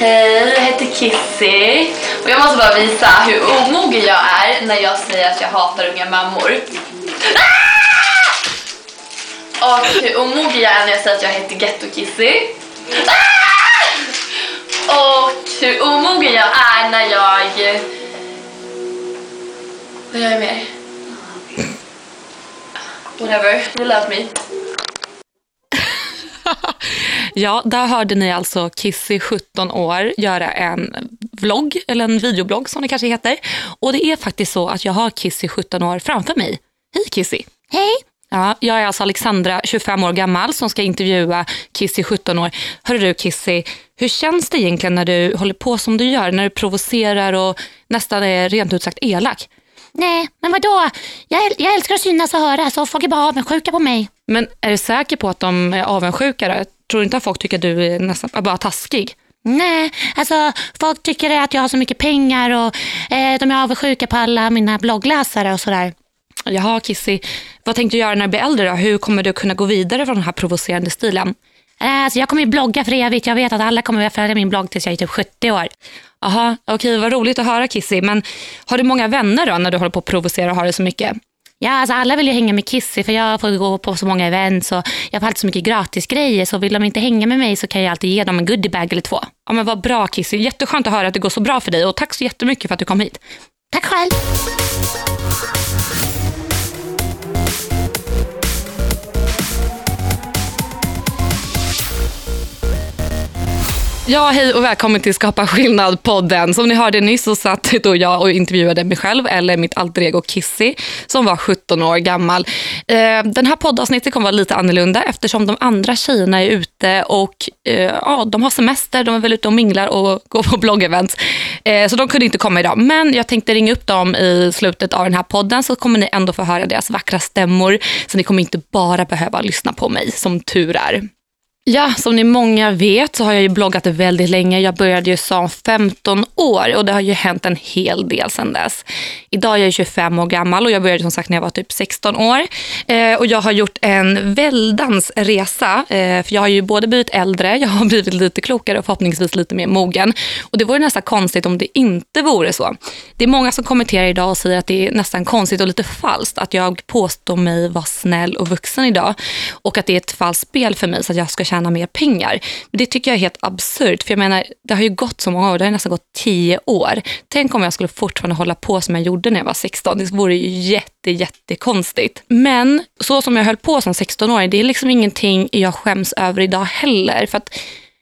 Hej, jag heter Kissy och jag måste bara visa hur omogen jag är när jag säger att jag hatar unga mammor. Ah! Och hur omogen jag är när jag säger att jag heter Ghetto-Kissy. Ah! Och hur omogen jag är när jag... Vad gör jag mer? Whatever, you love me. Ja, där hörde ni alltså Kissy, 17 år, göra en vlogg, eller en videoblogg som det kanske heter. Och det är faktiskt så att jag har Kissy, 17 år, framför mig. Hej Kissy! Hej! Ja, jag är alltså Alexandra, 25 år gammal, som ska intervjua Kissy, 17 år. Hörru du Kissy, hur känns det egentligen när du håller på som du gör, när du provocerar och nästan är rent ut sagt elak? Nej, men vadå? Jag, jag älskar att synas och höra så folk är bara avundsjuka på mig. Men är du säker på att de är avundsjuka? Tror inte att folk tycker att du är nästan bara taskig? Nej, alltså folk tycker att jag har så mycket pengar och eh, de är avundsjuka på alla mina bloggläsare och sådär. Jaha Kissy, vad tänkte du göra när du blir äldre då? Hur kommer du kunna gå vidare från den här provocerande stilen? Eh, alltså jag kommer ju blogga för evigt. Jag vet att alla kommer att följa min blogg tills jag är typ 70 år. Jaha, okej vad roligt att höra Kissy. Men har du många vänner då när du håller på att provocera och har det så mycket? Ja, alltså alla vill ju hänga med Kissy för jag får gå på så många events och jag får alltid så mycket gratisgrejer. Så vill de inte hänga med mig så kan jag alltid ge dem en goodiebag eller två. Ja men vad bra Kissy, jätteskönt att höra att det går så bra för dig och tack så jättemycket för att du kom hit. Tack själv! Ja, hej och välkommen till Skapa skillnad-podden. Som ni hörde nyss så satt då jag och intervjuade mig själv, eller mitt alter ego Kissy, som var 17 år gammal. Eh, den här poddavsnittet kommer vara lite annorlunda eftersom de andra tjejerna är ute och eh, ja, de har semester, de är väl ute och minglar och går på bloggevents. Eh, så de kunde inte komma idag. Men jag tänkte ringa upp dem i slutet av den här podden så kommer ni ändå få höra deras vackra stämmor. Så ni kommer inte bara behöva lyssna på mig, som tur är. Ja, som ni många vet så har jag ju bloggat väldigt länge. Jag började ju som 15 år och det har ju hänt en hel del sedan dess. Idag är jag 25 år gammal och jag började som sagt när jag var typ 16 år. Eh, och jag har gjort en väldans resa. Eh, för jag har ju både blivit äldre, jag har blivit lite klokare och förhoppningsvis lite mer mogen. Och det vore nästan konstigt om det inte vore så. Det är många som kommenterar idag och säger att det är nästan konstigt och lite falskt att jag påstår mig vara snäll och vuxen idag. Och att det är ett falskt spel för mig så att jag ska tjäna mer pengar. Men det tycker jag är helt absurt. För jag menar, det har ju gått så många år, det har nästan gått tio år. Tänk om jag skulle fortfarande hålla på som jag gjorde när jag var 16. Det vore ju jätte, jättekonstigt. Men så som jag höll på som 16-åring, det är liksom ingenting jag skäms över idag heller. För att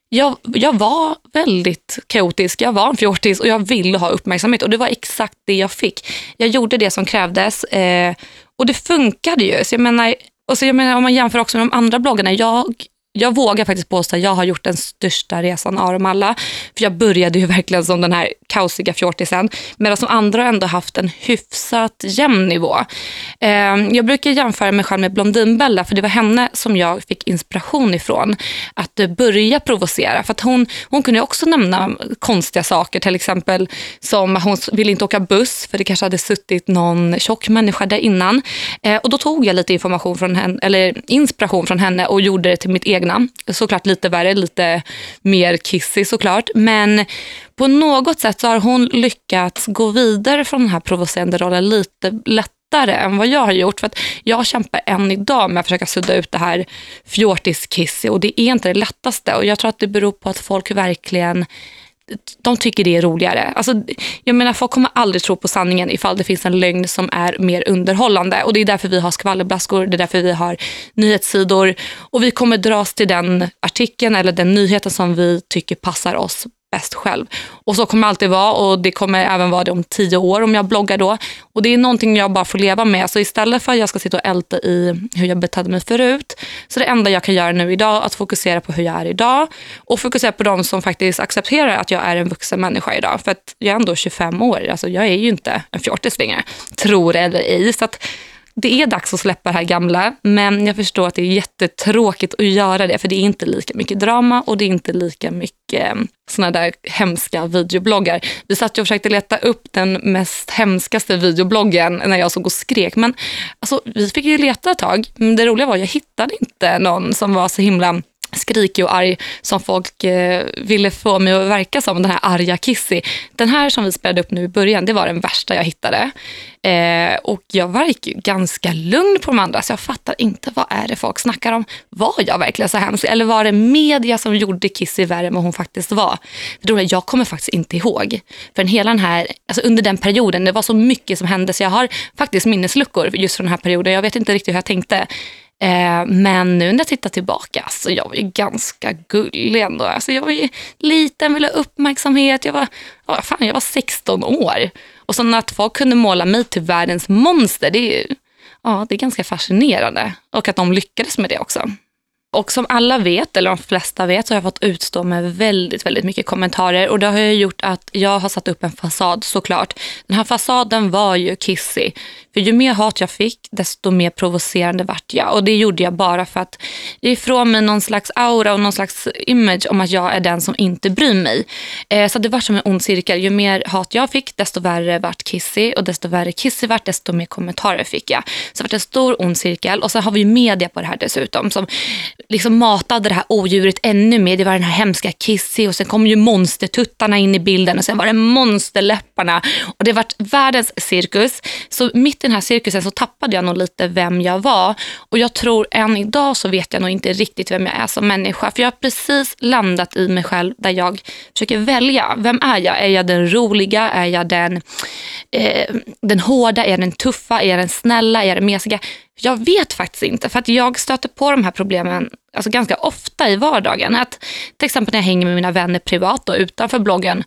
jag, jag var väldigt kaotisk, jag var en fjortis och jag ville ha uppmärksamhet och det var exakt det jag fick. Jag gjorde det som krävdes eh, och det funkade ju. Så jag menar, och så jag menar, om man jämför också med de andra bloggarna, jag jag vågar faktiskt påstå att jag har gjort den största resan av dem alla. För jag började ju verkligen som den här kaosiga fjortisen. Medan de andra har ändå haft en hyfsat jämn nivå. Eh, jag brukar jämföra mig själv med Blondinbella för det var henne som jag fick inspiration ifrån. Att eh, börja provocera. För att hon, hon kunde också nämna konstiga saker. Till exempel som hon ville inte åka buss för det kanske hade suttit någon tjock människa där innan. Eh, och då tog jag lite information från henne, eller inspiration från henne och gjorde det till mitt eget egna. Såklart lite värre, lite mer kissy såklart. Men på något sätt så har hon lyckats gå vidare från den här provocerande rollen lite lättare än vad jag har gjort. För att jag kämpar än idag med att försöka sudda ut det här fjortiskisset och det är inte det lättaste. Och jag tror att det beror på att folk verkligen de tycker det är roligare. Alltså, jag menar, folk kommer aldrig tro på sanningen ifall det finns en lögn som är mer underhållande. Och Det är därför vi har skvallerblaskor, det är därför vi har nyhetssidor. Och vi kommer dras till den artikeln eller den nyheten som vi tycker passar oss bäst själv. Och så kommer det alltid vara och det kommer även vara det om tio år om jag bloggar då. Och det är någonting jag bara får leva med. Så istället för att jag ska sitta och älta i hur jag betedde mig förut, så det enda jag kan göra nu idag att fokusera på hur jag är idag och fokusera på de som faktiskt accepterar att jag är en vuxen människa idag. För att jag är ändå 25 år, alltså jag är ju inte en fjortis längre, tror eller ej. Så att det är dags att släppa det här gamla, men jag förstår att det är jättetråkigt att göra det, för det är inte lika mycket drama och det är inte lika mycket eh, såna där hemska videobloggar. Vi satt och försökte leta upp den mest hemskaste videobloggen när jag såg och skrek, men alltså, vi fick ju leta ett tag. Men det roliga var att jag hittade inte någon som var så himla skrikig och arg som folk eh, ville få mig att verka som, den här arga Kissy. Den här som vi spelade upp nu i början, det var den värsta jag hittade. Eh, och jag verkar ju ganska lugn på de andra, så jag fattar inte vad är det folk snackar om. Var jag verkligen så hemsk? Eller var det media som gjorde Kissy värre än vad hon faktiskt var? För jag kommer faktiskt inte ihåg. För hela den här, alltså under den perioden, det var så mycket som hände, så jag har faktiskt minnesluckor just från den här perioden. Jag vet inte riktigt hur jag tänkte. Eh, men nu när jag tittar tillbaka, så jag var ju ganska gullig ändå. Alltså jag var ju liten, ville ha uppmärksamhet. Jag var, oh, fan, jag var 16 år. Och så att folk kunde måla mig till världens monster, det är, ja, det är ganska fascinerande. Och att de lyckades med det också. Och som alla vet, eller de flesta vet, så har jag fått utstå med väldigt, väldigt mycket kommentarer. Och det har ju gjort att jag har satt upp en fasad såklart. Den här fasaden var ju kissig. För ju mer hat jag fick, desto mer provocerande vart jag. Och det gjorde jag bara för att ge ifrån mig någon slags aura och någon slags image om att jag är den som inte bryr mig. Eh, så det var som en ond cirkel. Ju mer hat jag fick, desto värre vart Kissy. Och desto värre Kissy vart, desto mer kommentarer fick jag. Så det var en stor ond cirkel. Och så har vi media på det här dessutom. Som liksom matade det här odjuret ännu mer. Det var den här hemska Kissy och sen kom ju monstertuttarna in i bilden och sen var det monsterläpparna. Och det var världens cirkus. Så mitt i den här cirkusen så tappade jag nog lite vem jag var. Och jag tror än idag så vet jag nog inte riktigt vem jag är som människa. För jag har precis landat i mig själv där jag försöker välja. Vem är jag? Är jag den roliga? Är jag den, eh, den hårda? Är jag den tuffa? Är jag den snälla? Är jag den mesiga? Jag vet faktiskt inte, för att jag stöter på de här problemen alltså ganska ofta i vardagen. Att, till exempel när jag hänger med mina vänner privat och utanför bloggen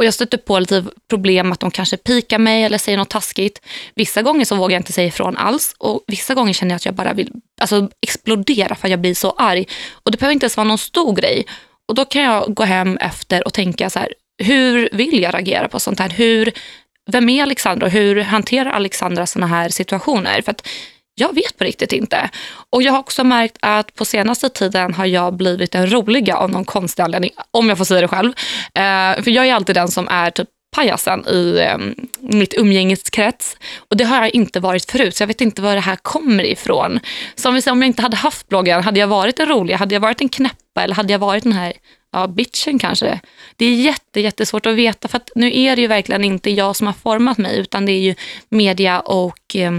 och jag stöter på lite problem att de kanske pikar mig eller säger något taskigt. Vissa gånger så vågar jag inte säga ifrån alls och vissa gånger känner jag att jag bara vill alltså, explodera för att jag blir så arg. Och det behöver inte ens vara någon stor grej. Och då kan jag gå hem efter och tänka så här, hur vill jag reagera på sånt här? Hur, vem är Alexandra och hur hanterar Alexandra såna här situationer? För att jag vet på riktigt inte. Och jag har också märkt att på senaste tiden har jag blivit den roliga av någon konstig anledning, om jag får säga det själv. Eh, för jag är alltid den som är typ pajasen i eh, mitt umgängeskrets. Och det har jag inte varit förut, så jag vet inte var det här kommer ifrån. Så om, vi säger, om jag inte hade haft bloggen, hade jag varit den roliga? Hade jag varit en knäppa eller hade jag varit den här ja, bitchen kanske? Det är jätte, jättesvårt att veta, för att nu är det ju verkligen inte jag som har format mig, utan det är ju media och eh,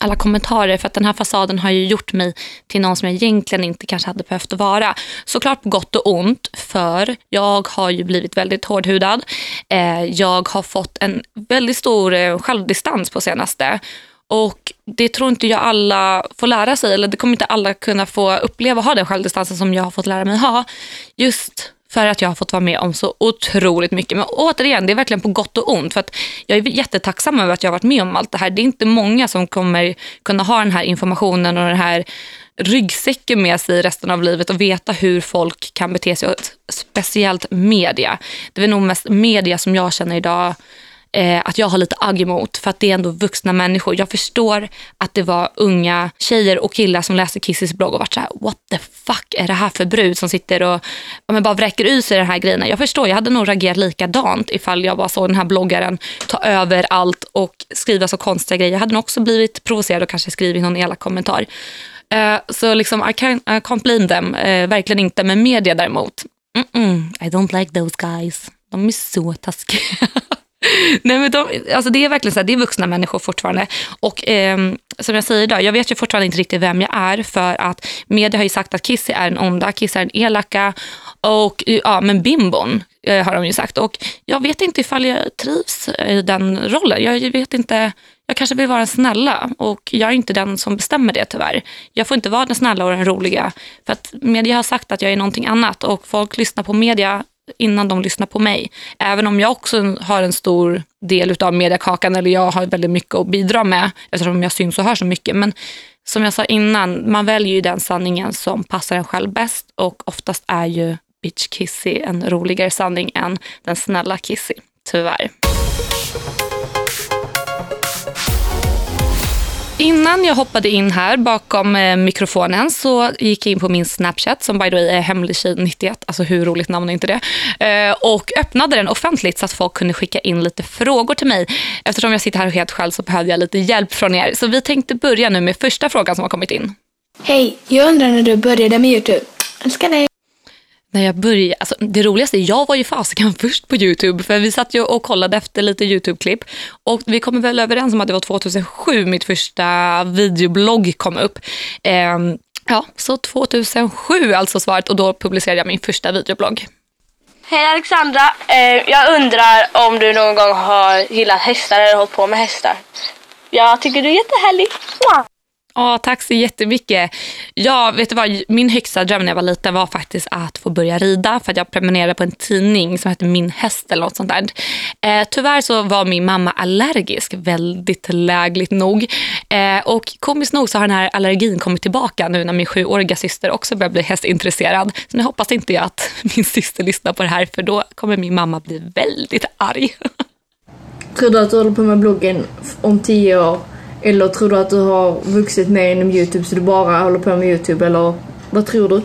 alla kommentarer för att den här fasaden har ju gjort mig till någon som jag egentligen inte kanske hade behövt vara. Såklart på gott och ont för jag har ju blivit väldigt hårdhudad. Eh, jag har fått en väldigt stor eh, självdistans på senaste och det tror inte jag alla får lära sig, eller det kommer inte alla kunna få uppleva ha den självdistansen som jag har fått lära mig ha. Just för att jag har fått vara med om så otroligt mycket. Men återigen, det är verkligen på gott och ont. För att jag är jättetacksam över att jag har varit med om allt det här. Det är inte många som kommer kunna ha den här informationen och den här ryggsäcken med sig resten av livet och veta hur folk kan bete sig. Speciellt media. Det är nog mest media som jag känner idag eh, att jag har lite agg emot för att det är ändå vuxna människor. Jag förstår att det var unga tjejer och killar som läste Kissys blogg och vart så här, what the fuck är det här för brud som sitter och ja, bara vräker ut sig den här grejen?” Jag förstår, jag hade nog reagerat likadant ifall jag bara såg den här bloggaren ta över allt och skriva så konstiga grejer. Jag hade nog också blivit provocerad och kanske skrivit någon elak kommentar. Eh, så liksom, I can I can't blame them, eh, verkligen inte. Men media däremot, mm -mm, I don't like those guys. De är så taskiga. Nej, men de, alltså det är verkligen så här, det är vuxna människor fortfarande. Och eh, som jag säger idag, jag vet ju fortfarande inte riktigt vem jag är för att media har ju sagt att Kissy är en onda, Kissy är en elaka och eh, ja, men bimbon eh, har de ju sagt. Och jag vet inte ifall jag trivs eh, i den rollen. Jag vet inte, jag kanske vill vara den snälla och jag är inte den som bestämmer det tyvärr. Jag får inte vara den snälla och den roliga för att media har sagt att jag är någonting annat och folk lyssnar på media innan de lyssnar på mig. Även om jag också har en stor del av mediekakan eller jag har väldigt mycket att bidra med eftersom jag syns och hör så mycket. Men som jag sa innan, man väljer ju den sanningen som passar en själv bäst och oftast är ju bitch Kissy en roligare sanning än den snälla Kissy, tyvärr. Innan jag hoppade in här bakom eh, mikrofonen så gick jag in på min Snapchat som by the way är hemligtjej91, alltså hur roligt namn är inte det? Eh, och öppnade den offentligt så att folk kunde skicka in lite frågor till mig. Eftersom jag sitter här helt själv så behövde jag lite hjälp från er. Så vi tänkte börja nu med första frågan som har kommit in. Hej, jag undrar när du började med Youtube. Älskar dig. När jag började, alltså det roligaste, jag var ju fasiken först på Youtube för vi satt ju och kollade efter lite Youtube-klipp och vi kom väl överens om att det var 2007 mitt första videoblogg kom upp. Eh, ja, så 2007 alltså svaret och då publicerade jag min första videoblogg. Hej Alexandra, eh, jag undrar om du någon gång har gillat hästar eller hållit på med hästar? Jag tycker du är jättehärlig. Wow. Ja, tack så jättemycket. Ja, vet du vad? Min högsta dröm när jag var liten var faktiskt att få börja rida för att jag prenumererade på en tidning som hette Min häst eller något sånt där. Eh, tyvärr så var min mamma allergisk, väldigt lägligt nog. Eh, och komiskt nog så har den här allergin kommit tillbaka nu när min sjuåriga syster också börjar bli hästintresserad. Så nu hoppas inte jag att min syster lyssnar på det här för då kommer min mamma bli väldigt arg. Tror du att du håller på med bloggen om tio år? Eller tror du att du har vuxit mer inom Youtube så du bara håller på med Youtube? Eller vad tror du?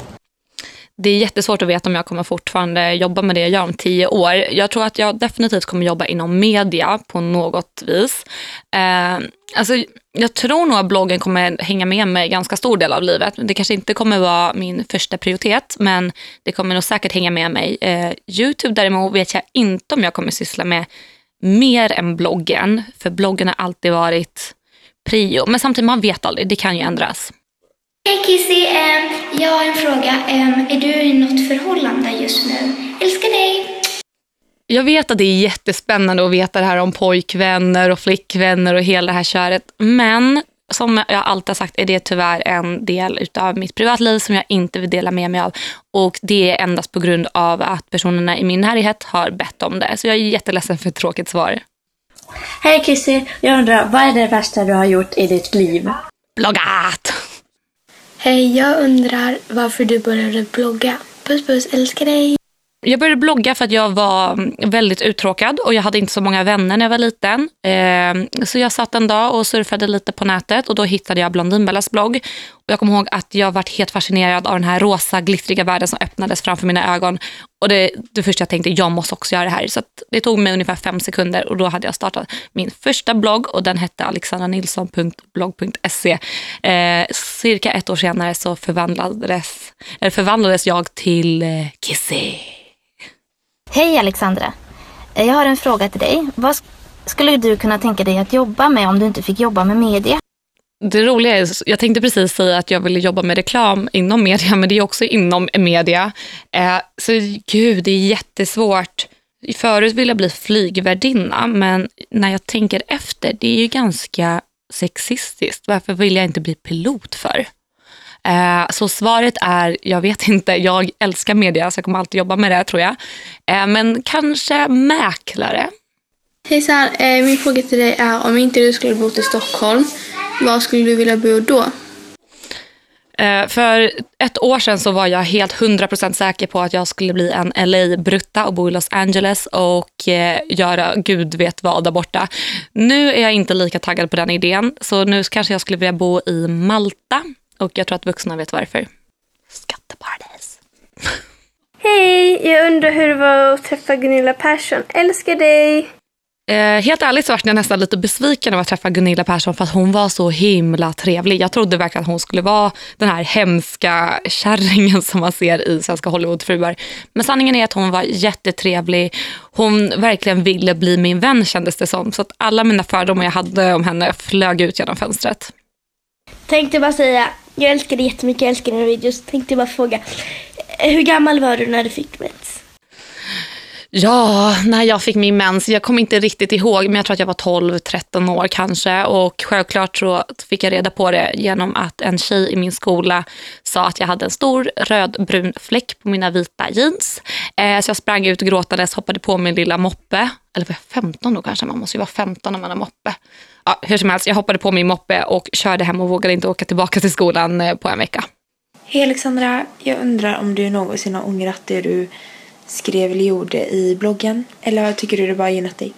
Det är jättesvårt att veta om jag kommer fortfarande jobba med det jag gör om tio år. Jag tror att jag definitivt kommer jobba inom media på något vis. Eh, alltså, jag tror nog att bloggen kommer hänga med mig ganska stor del av livet. Det kanske inte kommer vara min första prioritet, men det kommer nog säkert hänga med mig. Eh, Youtube däremot vet jag inte om jag kommer syssla med mer än bloggen, för bloggen har alltid varit prio. Men samtidigt, man vet aldrig, det kan ju ändras. Hej Kissy, jag har en fråga. Är du i något förhållande just nu? Älskar dig! Jag vet att det är jättespännande att veta det här om pojkvänner och flickvänner och hela det här köret. Men som jag alltid har sagt är det tyvärr en del av mitt privatliv som jag inte vill dela med mig av. Och det är endast på grund av att personerna i min närhet har bett om det. Så jag är jätteledsen för ett tråkigt svar. Hej Kissy, jag undrar, vad är det värsta du har gjort i ditt liv? Bloggat! Hej, jag undrar varför du började blogga. Puss puss, älskar dig! Jag började blogga för att jag var mm, väldigt uttråkad och jag hade inte så många vänner när jag var liten. Ehm, så jag satt en dag och surfade lite på nätet och då hittade jag Blondinbellas blogg. Och jag kommer ihåg att jag var helt fascinerad av den här rosa glittriga världen som öppnades framför mina ögon. Och det, det första jag tänkte, jag måste också göra det här. Så det tog mig ungefär fem sekunder och då hade jag startat min första blogg och den hette alexandranilsson.blogg.se. Eh, cirka ett år senare så förvandlades, förvandlades jag till eh, Kissy. Hej Alexandra. Eh, jag har en fråga till dig. Vad skulle du kunna tänka dig att jobba med om du inte fick jobba med media? Det roliga är, jag tänkte precis säga att jag ville jobba med reklam inom media, men det är också inom media. Eh, så gud, det är jättesvårt. Förut ville jag bli flygvärdinna, men när jag tänker efter, det är ju ganska sexistiskt. Varför vill jag inte bli pilot för? Eh, så svaret är, jag vet inte, jag älskar media så jag kommer alltid jobba med det tror jag. Eh, men kanske mäklare. Hejsan, eh, min fråga till dig är om inte du skulle bo i Stockholm, var skulle du vilja bo då? För ett år sedan så var jag helt 100% säker på att jag skulle bli en LA-brutta och bo i Los Angeles och göra gud vet vad där borta. Nu är jag inte lika taggad på den idén så nu kanske jag skulle vilja bo i Malta och jag tror att vuxna vet varför. Skatteparadis. Hej, jag undrar hur det var att träffa Gunilla Persson. Älskar dig! Eh, helt ärligt så var jag nästan lite besviken över att träffa Gunilla Persson för att hon var så himla trevlig. Jag trodde verkligen att hon skulle vara den här hemska kärringen som man ser i svenska Hollywoodfruar. Men sanningen är att hon var jättetrevlig. Hon verkligen ville bli min vän kändes det som. Så att alla mina fördomar jag hade om henne flög ut genom fönstret. Tänkte bara säga, jag älskar dig jättemycket, jag älskar dina videos. Tänkte bara fråga, hur gammal var du när du fick mig? Ja, när jag fick min mens, jag kommer inte riktigt ihåg, men jag tror att jag var 12-13 år kanske. Och självklart så fick jag reda på det genom att en tjej i min skola sa att jag hade en stor rödbrun fläck på mina vita jeans. Eh, så jag sprang ut gråtandes, hoppade på min lilla moppe. Eller var jag 15 då kanske? Man måste ju vara 15 när man har moppe. Ja, hur som helst, jag hoppade på min moppe och körde hem och vågade inte åka tillbaka till skolan eh, på en vecka. Hej Alexandra, jag undrar om du någonsin har ångrat det du skrev eller gjorde i bloggen? Eller tycker du det bara gynnat dig?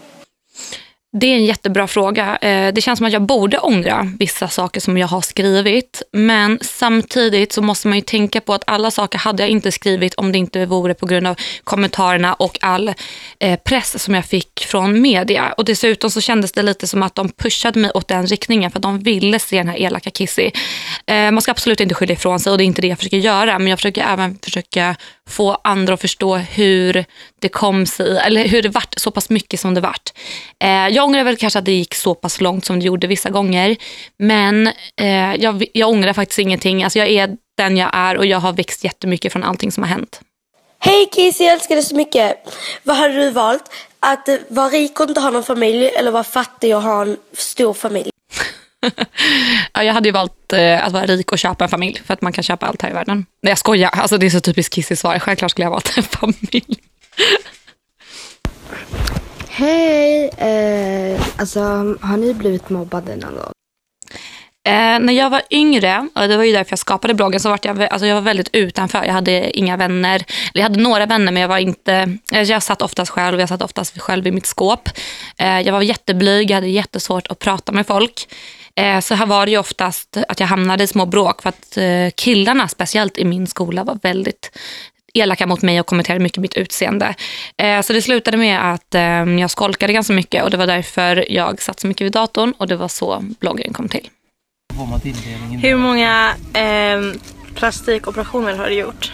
Det är en jättebra fråga. Eh, det känns som att jag borde ångra vissa saker som jag har skrivit. Men samtidigt så måste man ju tänka på att alla saker hade jag inte skrivit om det inte vore på grund av kommentarerna och all eh, press som jag fick från media. Och dessutom så kändes det lite som att de pushade mig åt den riktningen för att de ville se den här elaka Kissy. Eh, man ska absolut inte skylla ifrån sig och det är inte det jag försöker göra. Men jag försöker även försöka få andra att förstå hur det kom sig, eller hur det vart så pass mycket som det vart. Jag jag ångrar väl kanske att det gick så pass långt som det gjorde vissa gånger. Men eh, jag, jag ångrar faktiskt ingenting. Alltså jag är den jag är och jag har växt jättemycket från allting som har hänt. Hej Kiss, jag älskar dig så mycket. Vad hade du valt? Att vara rik och inte ha någon familj eller vara fattig och ha en stor familj? Ja, jag hade ju valt eh, att vara rik och köpa en familj för att man kan köpa allt här i världen. Nej jag skojar, alltså, det är så typiskt kissigt svar. Självklart skulle jag ha valt en familj. Hej! Eh, alltså, har ni blivit mobbade någon gång? Eh, när jag var yngre, och det var ju därför jag skapade bloggen, så var jag, alltså jag var väldigt utanför. Jag hade inga vänner. Eller jag hade några vänner, men jag var inte... Jag satt oftast själv. Jag satt oftast själv i mitt skåp. Eh, jag var jätteblyg, jag hade jättesvårt att prata med folk. Eh, så här var det ju oftast att jag hamnade i små bråk för att eh, killarna, speciellt i min skola, var väldigt elaka mot mig och kommenterade mycket mitt utseende. Eh, så det slutade med att eh, jag skolkade ganska mycket och det var därför jag satt så mycket vid datorn och det var så bloggen kom till. Hur många ehm, plastikoperationer har du gjort?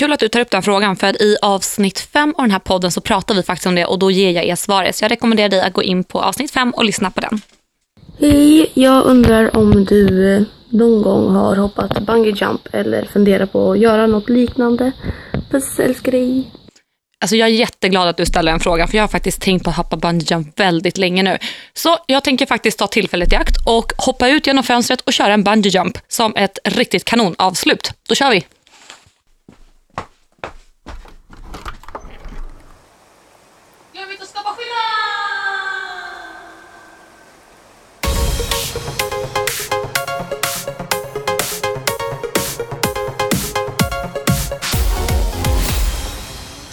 Kul att du tar upp den frågan för i avsnitt fem av den här podden så pratar vi faktiskt om det och då ger jag er svaret. Så jag rekommenderar dig att gå in på avsnitt fem och lyssna på den. Hej, jag undrar om du eh, någon gång har hoppat bungee jump eller funderar på att göra något liknande. Puss, älskar dig. Alltså jag är jätteglad att du ställer den frågan för jag har faktiskt tänkt på att hoppa bungee jump väldigt länge nu. Så jag tänker faktiskt ta tillfället i akt och hoppa ut genom fönstret och köra en bungee jump som ett riktigt kanonavslut. Då kör vi!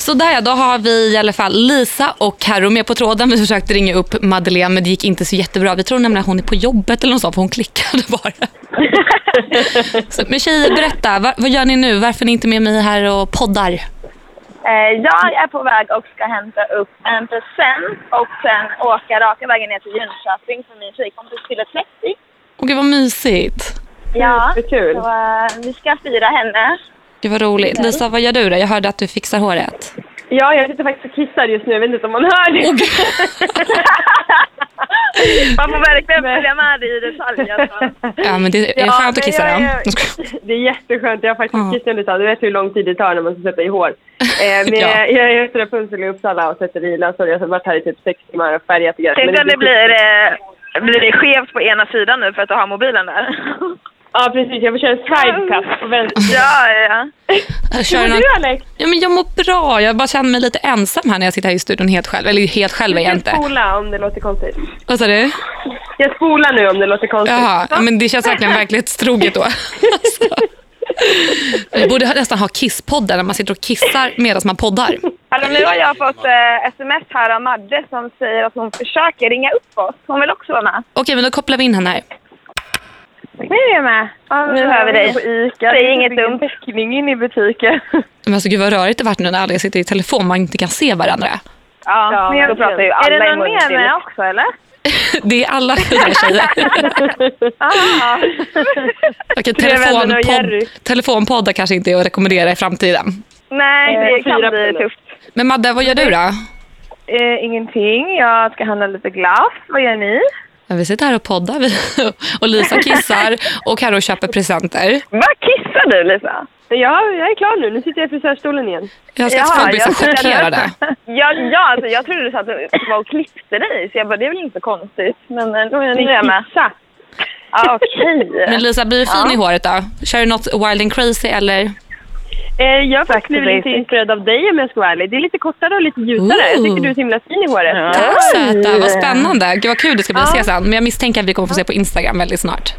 Så där ja, då har vi i alla fall Lisa och Karo med på tråden. Vi försökte ringa upp Madeleine men det gick inte så jättebra. Vi tror nämligen att hon är på jobbet eller något sånt för hon klickade bara. så, men tjejer, berätta. Vad, vad gör ni nu? Varför är ni inte med mig här och poddar? Eh, jag är på väg och ska hämta upp en present och sen åka raka vägen ner till Jönköping för min tjejkompis fyller 30. Åh gud vad mysigt. Ja, så eh, vi ska fira henne. Gud vad roligt. Lisa, vad gör du då? Jag hörde att du fixar håret. Ja, jag sitter faktiskt och kissar just nu. Jag vet inte om man hör det. Man får verkligen följa med i detalj. Alltså. Ja, men det är Ja, skönt att kissa jag då. är- Det är jätteskönt. Jag har faktiskt kissat lite. Du vet hur lång tid det tar när man ska sätta i hår. Eh, men Ja. Jag är efter Rapunzel i Uppsala och sätter i lösor. Jag har varit här i typ sex timmar och färgat och. Tänk om det blir, eh, blir det skevt på ena sidan nu för att du har mobilen där. Ja, precis. Jag får köra en side-cut på vänster. Ja, ja. Jag kör Hur mår du, Alex? Ja, men jag mår bra. Jag bara känner mig lite ensam här när jag sitter här i studion helt själv. Eller helt själv är jag Jag inte. spola om det låter konstigt. Vad sa du? Jag spolar nu om det låter konstigt. Jaha, ja, men det känns verkligen verklighetstroget då. Alltså. Vi borde nästan ha kisspodden när man sitter och kissar medan man poddar. Hallå, nu har jag fått eh, sms här av Madde som säger att hon försöker ringa upp oss. Hon vill också vara med. Okej, men då kopplar vi in henne här. Nu är jag med. nu hör vi dig. Säg inget dumt. täckning in i butiken. Men alltså gud vad rörigt det varit nu när alla sitter i telefon man inte kan se varandra. Ja, Ja, men jag, pratar ju Är alla det i någon mer med också eller? Det är alla fyra tjejer. Okej, och telefonpodd, telefonpoddar kanske inte är att rekommendera i framtiden. Nej, Eh, det kan fyra bli tufft. Men Madde, vad gör du då? Eh, ingenting. Jag ska handla lite glass. Vad gör ni? Ja, vi sitter här och poddar vi. och Lisa kissar och Karo köper presenter. Vad kissar du Lisa? Ja, jag är klar nu. Nu sitter jag i frisörstolen igen. Jag ska folk blir så chockerade. Ja, ja alltså, jag trodde du sa att du var och klippte dig, så jag bara, det är väl inte så konstigt. Men eh, nu är jag med. Kissa. Ja, okej. Men Lisa, blir du fin Ja. i håret då? Kör du något wild and crazy eller? Eh, jag har faktiskt blivit lite inspirerad av dig om jag ska vara ärlig. Det är lite kortare och lite ljusare. Jag tycker du är så himla fin i håret. Tack söta, vad spännande. Gud vad kul det ska bli att Ja. se sen. Men jag misstänker att vi kommer få se på Instagram väldigt snart.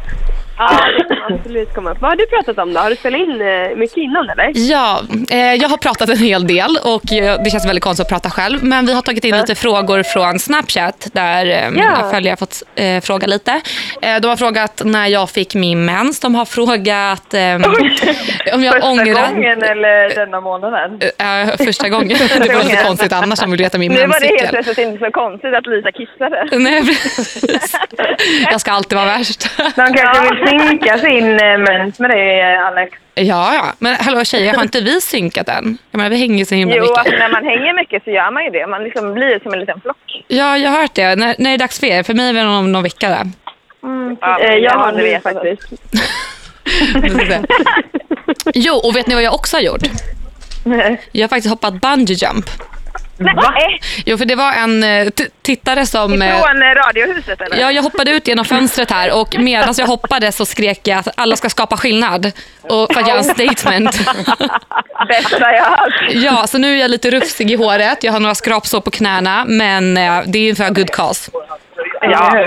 Ja, det kan absolut komma upp. Vad har du pratat om då? Har du spelat in eh, mycket innan eller? Ja, eh, jag har pratat en hel del och eh, det känns väldigt konstigt att prata själv. Men vi har tagit in lite frågor från Snapchat där eh, mina följare har fått eh, fråga lite. Eh, de har frågat när jag fick min mens. De har frågat eh, om jag Första ångrar... gången eller denna månaden? Första gången. Det var lite konstigt annars om vill veta min Nu var det helt menscykel. plötsligt inte så konstigt att Lisa kissade. Nej, precis. Jag ska alltid vara värst. De kanske vill synka sin eh, mens med dig, Alex. Ja, ja. Men hallå tjejer, har inte vi synkat än? Jag menar, vi hänger så himla Jo, mycket. alltså, när man hänger mycket så gör man ju det. Man liksom blir som en liten flock. Ja, jag har hört det. När, när är det dags för er? För mig är det om någon vecka. Där. Ja, Eh, jag har aldrig nu vetat. faktiskt. Jo, och vet ni vad jag också har gjort? Jag har faktiskt hoppat bungee jump. Va? Jo, för det var en eh, tittare som... eh, Från eh, Radiohuset eller? Ja, jag hoppade ut genom fönstret här och medan jag hoppade så skrek jag att alla ska skapa skillnad. Och för att göra en statement. Bästa jag hört. Ja, så nu är jag lite rufsig i håret. Jag har några skrapsår på knäna, men eh, det är ju för good cause. Ja,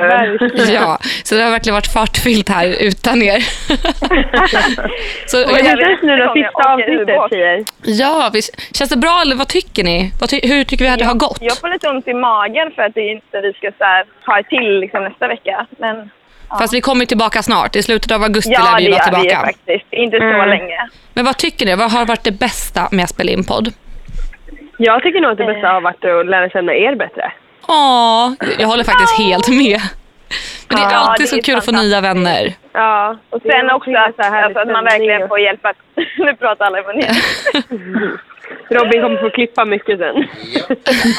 Ja, så det har verkligen varit fartfyllt här utan er. så, Och det känns nu då sista avsnittet tjejer. Ja, visst. känns det bra eller vad tycker ni? Vad ty- hur tycker vi att det har gått? Jag får lite ont i magen för att det inte vi ska så här, ett till liksom, nästa vecka. Men Fast vi kommer tillbaka snart. I slutet av augusti ja, lär det vi vara gör vi ju tillbaka. faktiskt. Inte så Mm. länge. Men vad tycker ni? Vad har varit det bästa med att spela in podd? Jag tycker nog att det bästa har varit att lära känna er bättre. Ja, jag håller faktiskt helt med. Men det är Ja, alltid så kul att få nya vänner. Ja, Och sen också att, alltså, att man verkligen får hjälpa... nu pratar alla i mun igen. Robin kommer få klippa mycket sen.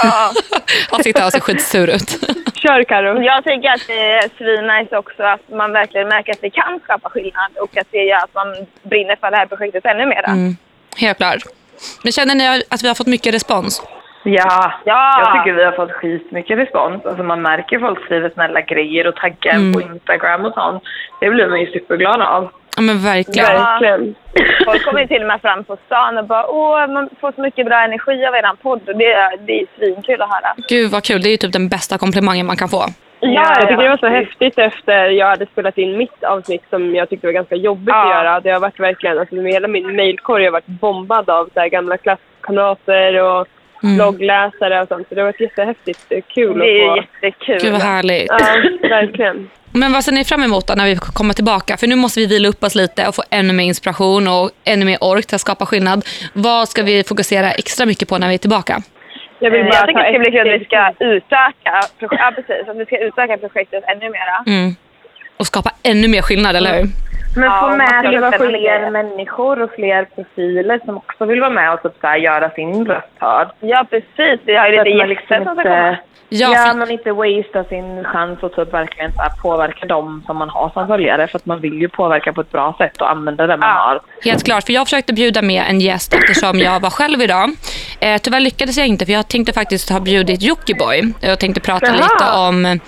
ja. Han sitter här och ser skitsur ut. Kör Karo. Jag tycker att det är svinnice också att man verkligen märker att det kan skapa skillnad och att det gör att man brinner för det här projektet ännu mera. Mm, helt klart. Men känner ni att vi har fått mycket respons? Ja, Ja. jag tycker vi har fått skitmycket respons. Alltså man märker folk skriver snälla grejer och taggar Mm. på Instagram och sånt. Det blir man ju superglad av. Ja, men verkligen. Verkligen. Folk kommer ju till och med fram på stan och bara åh, man får så mycket bra energi av eran podd och det, är- det är svinkul att höra. Gud vad kul. Det är ju typ den bästa komplimangen man kan få. Ja, jag tycker det var så häftigt efter jag hade spelat in mitt avsnitt som jag tyckte var ganska jobbigt att göra. Det har varit verkligen, alltså hela min mailkorg har varit bombad av så här gamla klasskamrater och Mm. bloggläsare och sånt. Så det har varit jättehäftigt eh, kul Det är att få... jättekul. Gud vad härligt. Ja, verkligen. Men vad ser ni fram emot då när vi kommer tillbaka? För nu måste vi vila upp oss lite och få ännu mer inspiration och ännu mer ork till att skapa skillnad. Vad ska vi fokusera extra mycket på när vi är tillbaka? Jag vill Eh, bara jag tycker det ska bli kul att vi ska utöka, ja, precis, att vi ska utöka projektet ännu mera. Mm. Och skapa ännu mer skillnad, eller hur? Men Ja, få med typ vara fler fler. människor och fler profiler som också vill vara med och typ så här, göra sin röst hörd. Ja, precis. Vi har ju lite man gäster liksom som ska komma. inte, Ja, ja, för- man inte wastea sin chans och typ verkligen så här, påverka dem som man har som följare. För att man vill ju påverka på ett bra sätt och använda det man har. Helt klart, för jag försökte bjuda med en gäst eftersom jag var själv idag. Eh, tyvärr lyckades jag inte för jag tänkte faktiskt ha bjudit Jockiboi. Jag tänkte prata Jaha. lite om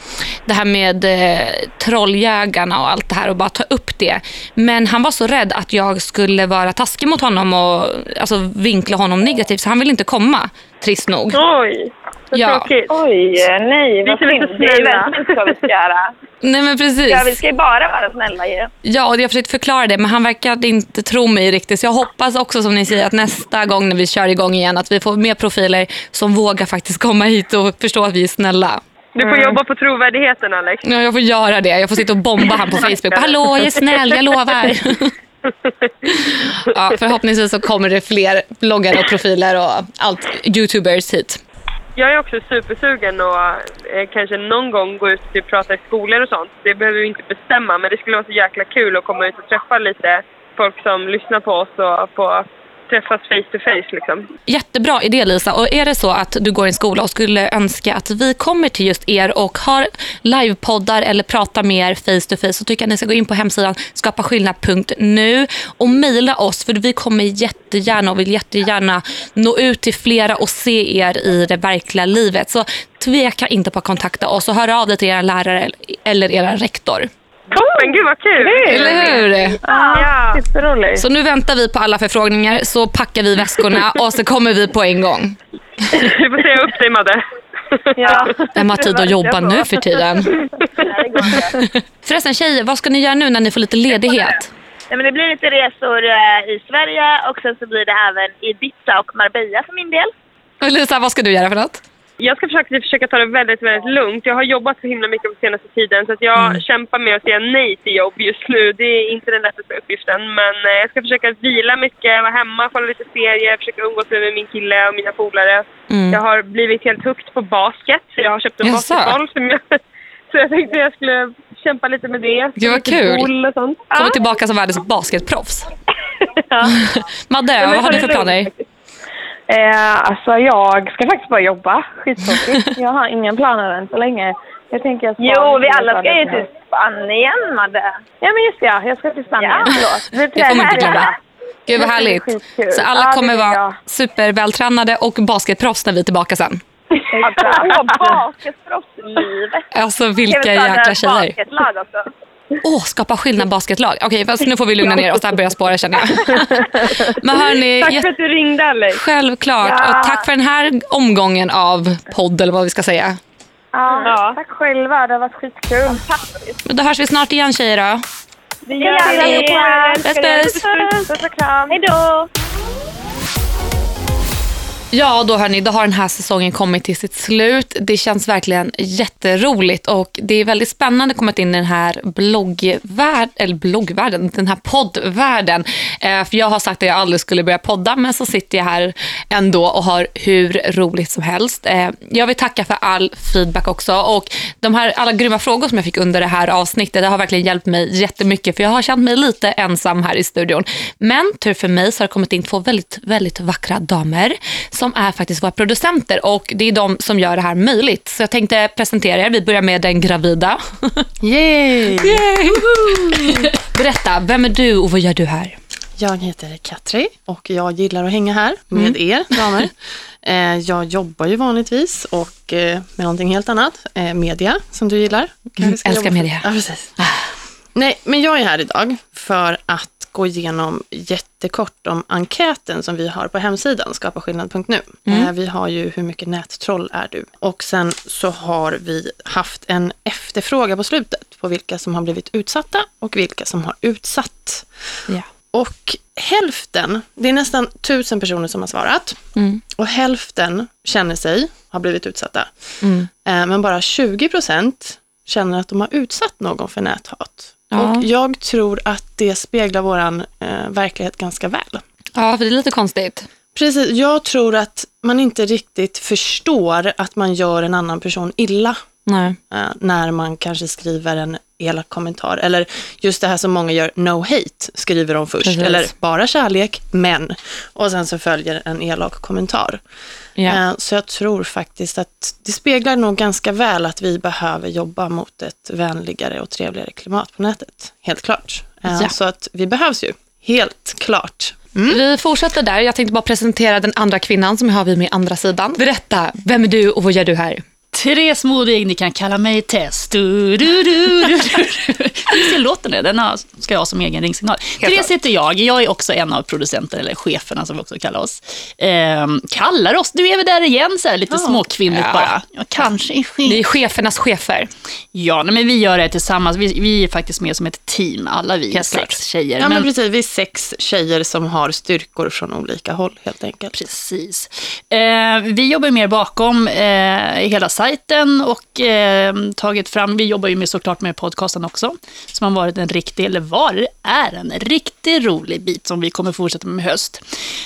det här med eh, trolljägarna och allt det här och bara ta upp det. Men han var så rädd att jag skulle vara taskig mot honom och alltså, vinkla honom negativt så han ville inte komma, trist nog. Oj, så Ja. tråkigt. Oj, nej vad synd. Det är snälla. verkligen inte så vi ska göra. Nej men precis. Ja, vi ska ju bara vara snälla ju. Ja, och jag försökte förklara det, men han verkade inte tro mig riktigt. Så jag hoppas också, som ni säger, att nästa gång när vi kör igång igen, att vi får mer profiler som vågar faktiskt komma hit och förstå att vi är snälla. Du får jobba på trovärdigheten Alex. Ja, jag får göra det. Jag får sitta och bomba han på Facebook. Hallå, jag är snäll, jag lovar. ja, förhoppningsvis så kommer det fler bloggare och profiler och allt, youtubers hit. Jag är också supersugen och eh, kanske någon gång gå ut och typ prata i skolor och sånt. Det behöver vi inte bestämma men det skulle vara så jäkla kul att komma ut och träffa lite folk som lyssnar på oss och få träffas face to face liksom. Jättebra idé Lisa. Och är det så att du går i en skola och skulle önska att vi kommer till just er och har livepoddar eller pratar med er face to face så tycker jag att ni ska gå in på hemsidan skapaskillnad.nu och mejla oss för vi kommer jättegärna och vill jättegärna nå ut till flera och se er i det verkliga livet. Så tveka inte på att kontakta oss och hör av dig till er lärare eller er rektor. Toppen, gud vad kul! Eller hur? Ja, superroligt. Så nu väntar vi på alla förfrågningar så packar vi väskorna och så kommer vi på en gång. Du får säga upp dig Madde. Ja. Vem har tid att jobba nu för tiden? Förresten tjejer, vad ska ni göra nu när ni får lite ledighet? Nej, men det blir lite resor eh, i Sverige och sen så blir det även Ibiza och Marbella för min del. Lisa, vad ska du göra för något? Jag ska försöka, försöka ta det väldigt, väldigt lugnt. Jag har jobbat så himla mycket på senaste tiden så jag Mm. kämpar med att säga nej till jobb just nu. Det är inte den lättaste uppgiften. Men eh, jag ska försöka vila mycket, vara hemma, kolla lite serier, försöka umgås med min kille och mina polare. Mm. Jag har blivit helt hooked på basket. Så jag har köpt en Jaså? basketboll som jag... Så jag tänkte jag skulle kämpa lite med det. Gud vad kul. Ja. tillbaka som världens basketproffs. Madde, Ja, vad har du för planer? Eh, alltså jag ska faktiskt bara jobba. Skittråkigt. jag har inga planer än så länge. Jag tänker jag ska Jo, vi alla ska ju till Spanien, Madde. Ja, men just det. Ja. Jag ska till Spanien. Ja. Förlåt. Det får man inte glömma. Gud vad härligt. Så alla Ja, kommer vara jag. supervältränade och basketproffs när vi är tillbaka sen. Åh, basketproffslivet. Alltså vilka jäkla tjejer. basketlag också? Åh, skapa skillnad basketlag. Okej, fast nu får vi lugna ner oss. Det här börjar spåra känner jag. Men hörni, Tack för att du ringde Alex. Självklart. Ja. Och tack för den här omgången av podd eller vad vi ska säga. Ja, tack själva. Det har varit skitkul. Men då hörs vi snart igen tjejer då. Det gör vi. Puss, puss. Puss och kram. Hej då! Ja, då hörni, då har den här säsongen kommit till sitt slut. Det känns verkligen jätteroligt och det är väldigt spännande att komma in i den här bloggvärld, eller bloggvärlden, den här poddvärlden. Eh, för jag har sagt att jag aldrig skulle börja podda, men så sitter jag här ändå och har hur roligt som helst. Eh, jag vill tacka för all feedback också och de här alla grymma frågor som jag fick under det här avsnittet, det har verkligen hjälpt mig jättemycket för jag har känt mig lite ensam här i studion. Men tur för mig så har det kommit in två väldigt, väldigt vackra damer som är faktiskt våra producenter och det är de som gör det här möjligt. Så jag tänkte presentera er. Vi börjar med den gravida. Yay! Yay! Berätta, vem är du och vad gör du här? Jag heter Katri och jag gillar att hänga här med Mm. er damer. Eh, Jag jobbar ju vanligtvis och eh, med någonting helt annat. Eh, Media, som du gillar. Mm, ska älskar jobba media. Ja, precis. Nej, men jag är här idag för att gå igenom jättekort om enkäten som vi har på hemsidan skapaskillnad.nu. Mm. Eh, Vi har ju hur mycket nättroll är du? Och sen så har vi haft en efterfråga på slutet på vilka som har blivit utsatta och vilka som har utsatt. Ja. Och hälften, det är nästan tusen personer som har svarat Mm. och hälften känner sig ha blivit utsatta. Mm. Eh, Men bara 20 procent känner att de har utsatt någon för näthat. Ja. Och jag tror att det speglar våran eh, verklighet ganska väl. Ja, för det är lite konstigt. Precis, jag tror att man inte riktigt förstår att man gör en annan person illa Nej. eh, när man kanske skriver en elak kommentar. Eller just det här som många gör, no hate, skriver de först. Precis. Eller bara kärlek, men. Och sen så följer en elak kommentar. Ja. Eh, Så jag tror faktiskt att det speglar nog ganska väl att vi behöver jobba mot ett vänligare och trevligare klimat på nätet. Helt klart. Ja. Så att vi behövs ju. Helt klart. Vi fortsätter där. Jag tänkte bara presentera den andra kvinnan som har vi med andra sidan. Berätta, vem är du och vad gör du här? Therese Modig, ni kan kalla mig Tess. Du, du, du, du, du. Låten det? Den har, ska jag ha som egen ringsignal. Therese heter jag. Jag är också en av producenterna, eller cheferna som vi också kallar oss. Ehm, kallar oss, du är väl där igen, så här, lite Ja. småkvinnligt Ja. bara. Ja, kanske är chef. Ni är chefernas chefer. Ja, nej, men vi gör det tillsammans. Vi, vi är faktiskt med som ett team, alla vi Helt sex klart. tjejer. Ja, men precis. Vi är sex tjejer som har styrkor från olika håll helt enkelt. Precis. Eh, vi jobbar mer bakom eh, hela sajten och eh, tagit fram, vi jobbar ju med, såklart med podcasten också, som har varit en riktig, eller var, är en riktigt rolig bit som vi kommer fortsätta med i höst.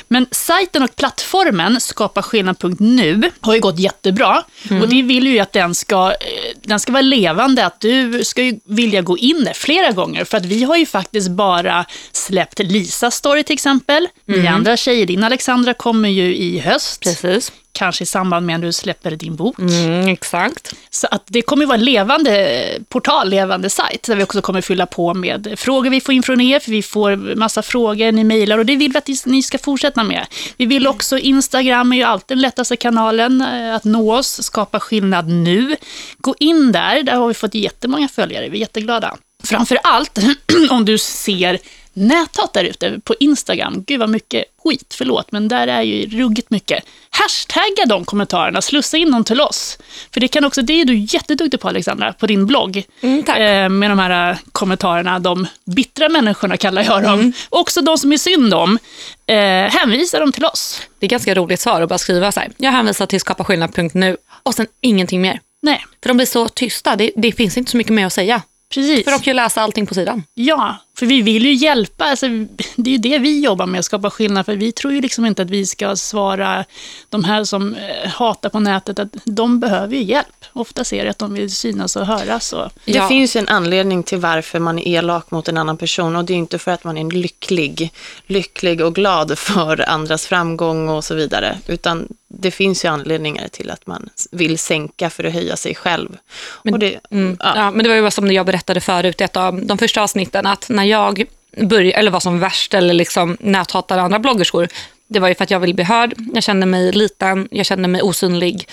Men sajten och plattformen skaparskillnad.nu har ju gått jättebra Mm. och det vill ju att den ska, eh, den ska vara levande, att du ska ju vilja gå in där flera gånger för att vi har ju faktiskt bara släppt Lisas story till exempel. Ni Mm. andra tjejer, din Alexandra kommer ju i höst. Precis. Kanske i samband med att du släpper din bok. Mm, exakt. Så att det kommer vara en levande portal, levande sajt, där vi också kommer fylla på med frågor vi får in från er, för vi får massa frågor, ni mejlar och det vill vi att ni ska fortsätta med. Vi vill också, Instagram är ju alltid den lättaste kanalen eh, att nå oss, skapa skillnad nu. Gå in där, där har vi fått jättemånga följare, vi är jätteglada. Framför allt om du ser näthat där ute på Instagram. Gud vad mycket skit, förlåt, men där är ju ruggigt mycket. Hashtagga de kommentarerna, slussa in dem till oss. För det kan också, det är du jätteduktig på Alexandra, på din blogg. eh, med de här eh, kommentarerna, de bittra människorna kallar jag dem. Också de som är synd om. Eh, hänvisa dem till oss. Det är ganska roligt svar att bara skriva så här. Jag hänvisar till skapaskillnad.nu och sen ingenting mer. Nej. För de blir så tysta. Det, det finns inte så mycket mer att säga. Precis. För de kan ju läsa allting på sidan. Ja, för vi vill ju hjälpa. Alltså, det är ju det vi jobbar med, att skapa skillnad. För vi tror ju liksom inte att vi ska svara de här som eh, hatar på nätet att de behöver ju hjälp. Ofta ser jag att de vill synas och höras. Och, Det finns ju en anledning till varför man är elak mot en annan person och det är inte för att man är lycklig, lycklig och glad för andras framgång och så vidare, utan det finns ju anledningar till att man vill sänka för att höja sig själv. Men, och det, mm, ja. men det var ju som jag berättade förut i ett av de första avsnitten, att när jag började, eller var som värst eller liksom näthatade andra bloggerskor, det var ju för att jag ville bli hörd, jag kände mig liten, jag kände mig osynlig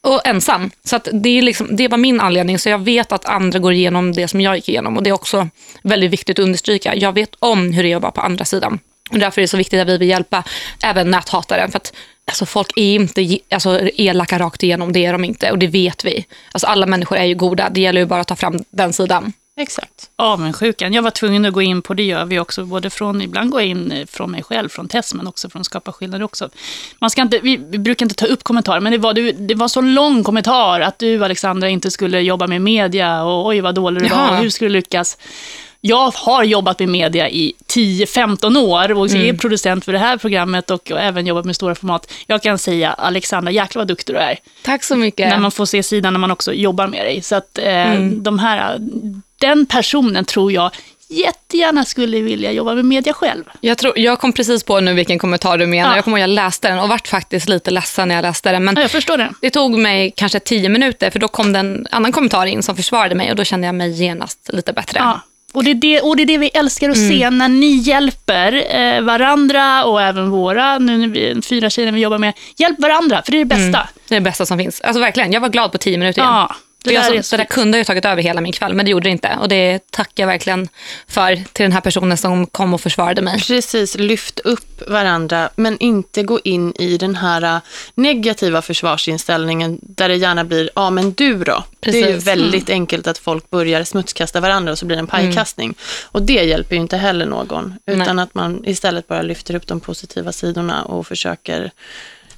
och ensam. Så att det, är liksom, det var min anledning, så jag vet att andra går igenom det som jag gick igenom och det är också väldigt viktigt att understryka. Jag vet om hur det är att vara på andra sidan. Och därför är det så viktigt att vi vill hjälpa även näthataren. För att alltså, folk är inte alltså, elaka rakt igenom, det är de inte. Och det vet vi. Alltså, alla människor är ju goda, det gäller ju bara att ta fram den sidan. Exakt. Avundsjukan. Jag var tvungen att gå in på, det gör vi också, både från, ibland går jag in från mig själv, från Tess, men också från Skapa skillnad också. Man ska inte, vi, vi brukar inte ta upp kommentarer, men det var, du, det var så lång kommentar att du, Alexandra, inte skulle jobba med media och oj vad dålig du var, och hur skulle du lyckas? Jag har jobbat med media i 10-15 år och är Mm. producent för det här programmet och, och även jobbat med stora format. Jag kan säga, Alexandra, jäklar vad duktig du är. Tack så mycket. När man får se sidan när man också jobbar med dig. Så att eh, Mm. de här, den personen tror jag jättegärna skulle vilja jobba med media själv. Jag, tror, jag kom precis på nu vilken kommentar du menar. Ja. Jag kommer ihåg att jag läste den och vart faktiskt lite ledsen när jag läste den. Men jag förstår det. Det tog mig kanske tio minuter för då kom det en annan kommentar in som försvarade mig och då kände jag mig genast lite bättre. Ja. Och det, är det, och det är det vi älskar att Mm. se när ni hjälper eh, varandra och även våra, nu när vi, fyra tjejer vi jobbar med, hjälp varandra, för det är det bästa. Mm. Det är det bästa som finns. Alltså verkligen, jag var glad på tio minuter igen. Ja, det För jag, där så, det där kunde ju tagit över hela min kväll, men det gjorde det inte. Och det tackar jag verkligen för till den här personen som kom och försvarade mig. Precis, lyft upp varandra, men inte gå in i den här äh, negativa försvarsinställningen där det gärna blir, ja men du då? Det är ju Precis. väldigt enkelt att folk börjar smutskasta varandra och så blir det en pajkastning. Och det hjälper ju inte heller någon, utan att man istället bara lyfter upp de positiva sidorna och försöker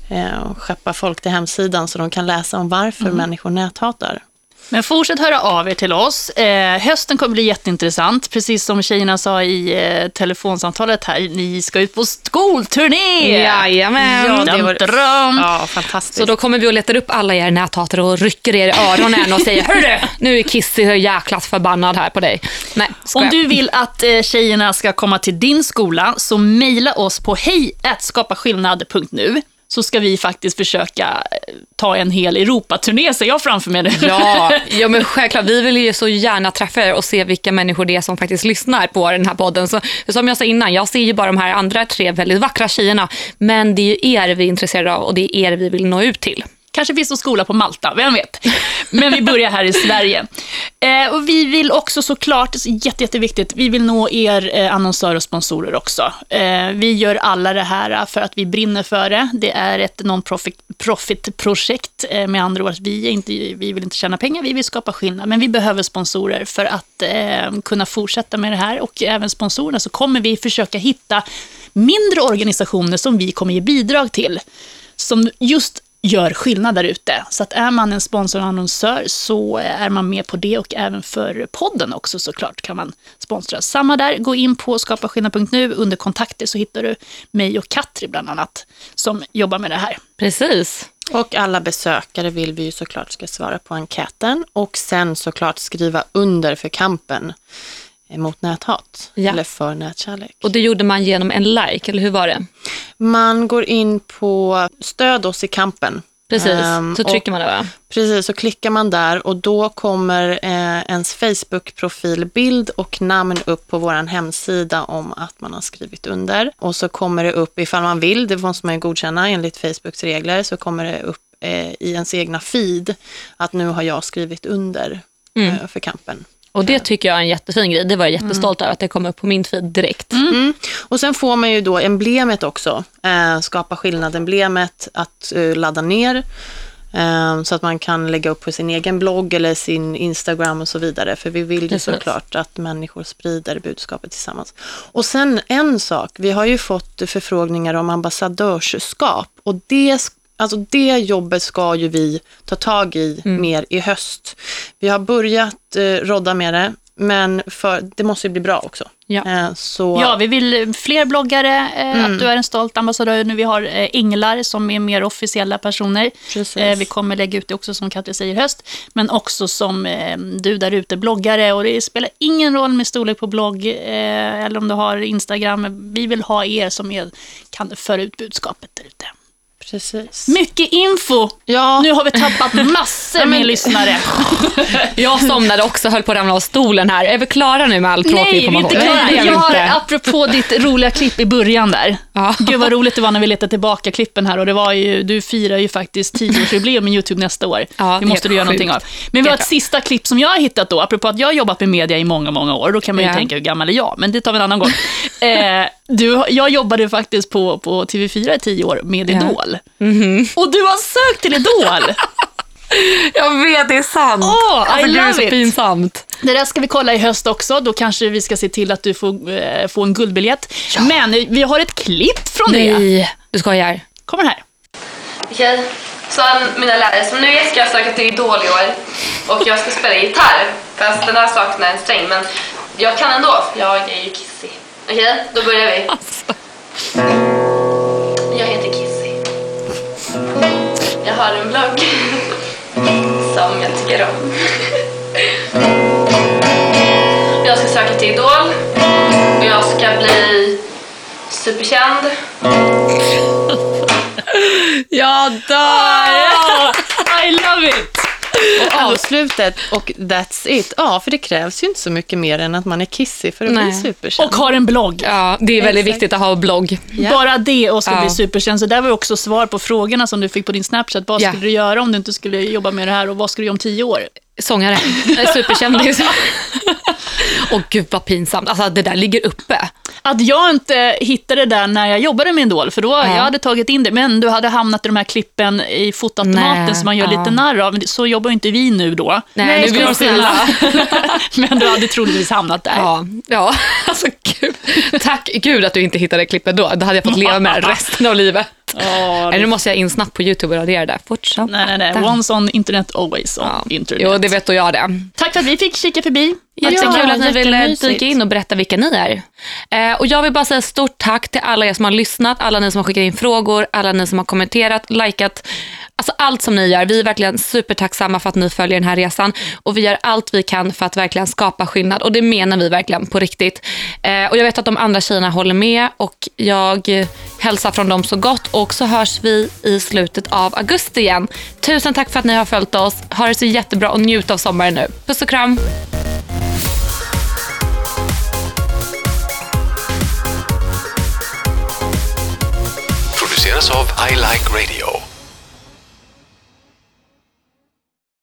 eh, skeppa folk till hemsidan så de kan läsa om varför Mm. människor näthatar. Men fortsätt höra av er till oss. Eh, hösten kommer bli jätteintressant. Precis som tjejerna sa i eh, telefonsamtalet här, ni ska ut på skolturné! Jajamän. Ja, det var- dröm. Ja, fantastiskt. Så då kommer vi och letar upp alla er näthatare och rycker er i öronen och säger Hörru, nu är Kissy jäkla förbannad här på dig. Nej, Om skojar. du vill att eh, tjejerna ska komma till din skola, så mejla oss på hej.skapaskillnad.nu så ska vi faktiskt försöka eh, ta en hel Europaturné, ser jag framför mig nu. Ja, ja, men självklart. Vi vill ju så gärna träffa er och se vilka människor det är som faktiskt lyssnar på den här podden. Så, som jag sa innan, jag ser ju bara de här andra tre väldigt vackra tjejerna. Men det är ju er vi är intresserade av och det är er vi vill nå ut till. Kanske finns en skola på Malta, vem vet? Men vi börjar här i Sverige. Eh, och vi vill också såklart, jätte, jätteviktigt, vi vill nå er eh, annonsörer och sponsorer också. Eh, vi gör alla det här för att vi brinner för det. Det är ett non-profit-projekt, eh, med andra ord, vi, är inte, vi vill inte tjäna pengar, vi vill skapa skillnad. Men vi behöver sponsorer för att eh, kunna fortsätta med det här. Och även sponsorerna så kommer vi försöka hitta mindre organisationer som vi kommer ge bidrag till. Som just gör skillnad där ute. Så att är man en sponsor och annonsör så är man med på det och även för podden också såklart kan man sponsra. Samma där, gå in på skapaskillnad.nu under kontakter så hittar du mig och Katri bland annat som jobbar med det här. Precis. Och alla besökare vill vi ju såklart ska svara på enkäten och sen såklart skriva under för kampen mot näthat Ja. eller för nätkärlek. Och det gjorde man genom en like, eller hur var det? Man går in på stöd oss i kampen. Precis, Ehm, så trycker man det va? Precis, så klickar man där och då kommer eh, ens Facebook-profilbild och namn upp på vår hemsida om att man har skrivit under. Och så kommer det upp, ifall man vill, det måste man ju godkänna enligt Facebooks regler, så kommer det upp eh, i ens egna feed att nu har jag skrivit under Mm. eh, för kampen. Och det tycker jag är en jättefin grej. Det var jag jättestolt över att det kom upp på min feed direkt. Mm. Och sen får man ju då emblemet också. Eh, skapa skillnad-emblemet att eh, ladda ner. Eh, så att man kan lägga upp på sin egen blogg eller sin Instagram och så vidare. För vi vill ju Precis. såklart att människor sprider budskapet tillsammans. Och sen en sak, vi har ju fått förfrågningar om ambassadörskap. Och det, alltså det jobbet ska ju vi ta tag i mer i höst. Vi har börjat eh, rodda med det, men för, det måste ju bli bra också. Eh, så, Ja, vi vill fler bloggare, eh, Mm. att du är en stolt ambassadör. Nu vi har eh, Inglar som är mer officiella personer. Eh, vi kommer lägga ut det också som Katja säger i höst. Men också som eh, du där ute, bloggare. Och det spelar ingen roll med storlek på blogg eh, eller om du har Instagram. Vi vill ha er som är, kan föra ut budskapet där ute. Precis. Mycket info! Ja. Nu har vi tappat massor men- med lyssnare. Jag somnade också höll på att ramla av stolen här. Är vi klara nu med all tråkig Nej, vi är information? inte klara. Jag har, apropå ditt roliga klipp i början där. Gud vad roligt det var när vi letade tillbaka klippen här och det var ju, du firar ju faktiskt tioårsjubileum med YouTube nästa år. Ja, det måste du göra sjukt. någonting av. Men vi har ett sista klipp som jag har hittat då, apropå att jag har jobbat med media i många, många år. Då kan man ju Ja. tänka, hur gammal är jag? Men det tar vi en annan gång. eh, du, jag jobbade faktiskt på, på TV4 i tio år med Ja. Idol. Och du har sökt till Idol! Jag vet, det är sant. I Alltså, gud, det är love så it. pinsamt. Det där ska vi kolla i höst också. Då kanske vi ska se till att du får, eh, får en guldbiljett. Men eh, vi har ett klipp från det. Nej, du skojar. Kommer här. Okej, så mina lärare, som vet ska jag söka till Idol i år och jag ska spela gitarr. Fast den här saknar en sträng, men jag kan ändå, för jag är ju kissig. Okej, då börjar vi. Jag heter Kissy. Jag har en blogg som jag tycker om. Till Idol och jag ska bli superkänd. Jag dör! I love it! Och avslutet och that's it. Ja, för det krävs ju inte så mycket mer än att man är kissig för att bli Nej. superkänd. Och har en blogg. Ja, det är väldigt Exakt. viktigt att ha blogg. Ja. Bara det och ska Ja. bli superkänd. Så där var också svar på frågorna som du fick på din Snapchat. Vad skulle du göra om du inte skulle jobba med det här och vad ska du göra om tio år? Sångare. Eh, Superkändis. Och gud vad pinsamt. Alltså det där ligger uppe. Att jag inte hittade det där när jag jobbade med Idol, för då jag hade tagit in det, men du hade hamnat i de här klippen i fotoautomaten Nej, som man gör ja. lite narr av. Så jobbar inte vi nu då. Nej, nu blir de fula. men du hade troligtvis hamnat där. Ja, ja. Alltså gud. Tack gud att du inte hittade klippet då. Då hade jag fått leva med resten av livet. Nej, nu måste jag in snabbt på YouTube och radera det. Fortsatt. Nej, nej, nej. Once on internet, always on internet. Jo, det vet då jag det. Tack för att vi fick kika förbi. Jättekul att ni ville dyka in och berätta vilka ni är. Eh, och jag vill bara säga stort tack till alla er som har lyssnat, alla ni som har skickat in frågor, alla ni som har kommenterat, likat. Alltså allt som ni gör. Vi är verkligen supertacksamma för att ni följer den här resan. Och vi gör allt vi kan för att verkligen skapa skillnad. Och det menar vi verkligen på riktigt. Eh, och jag vet att de andra tjejerna håller med och jag hälsar från dem så gott. Och så hörs vi i slutet av augusti igen. Tusen tack för att ni har följt oss. Ha det så jättebra och njut av sommaren nu. Puss och kram. Produceras av I Like Radio.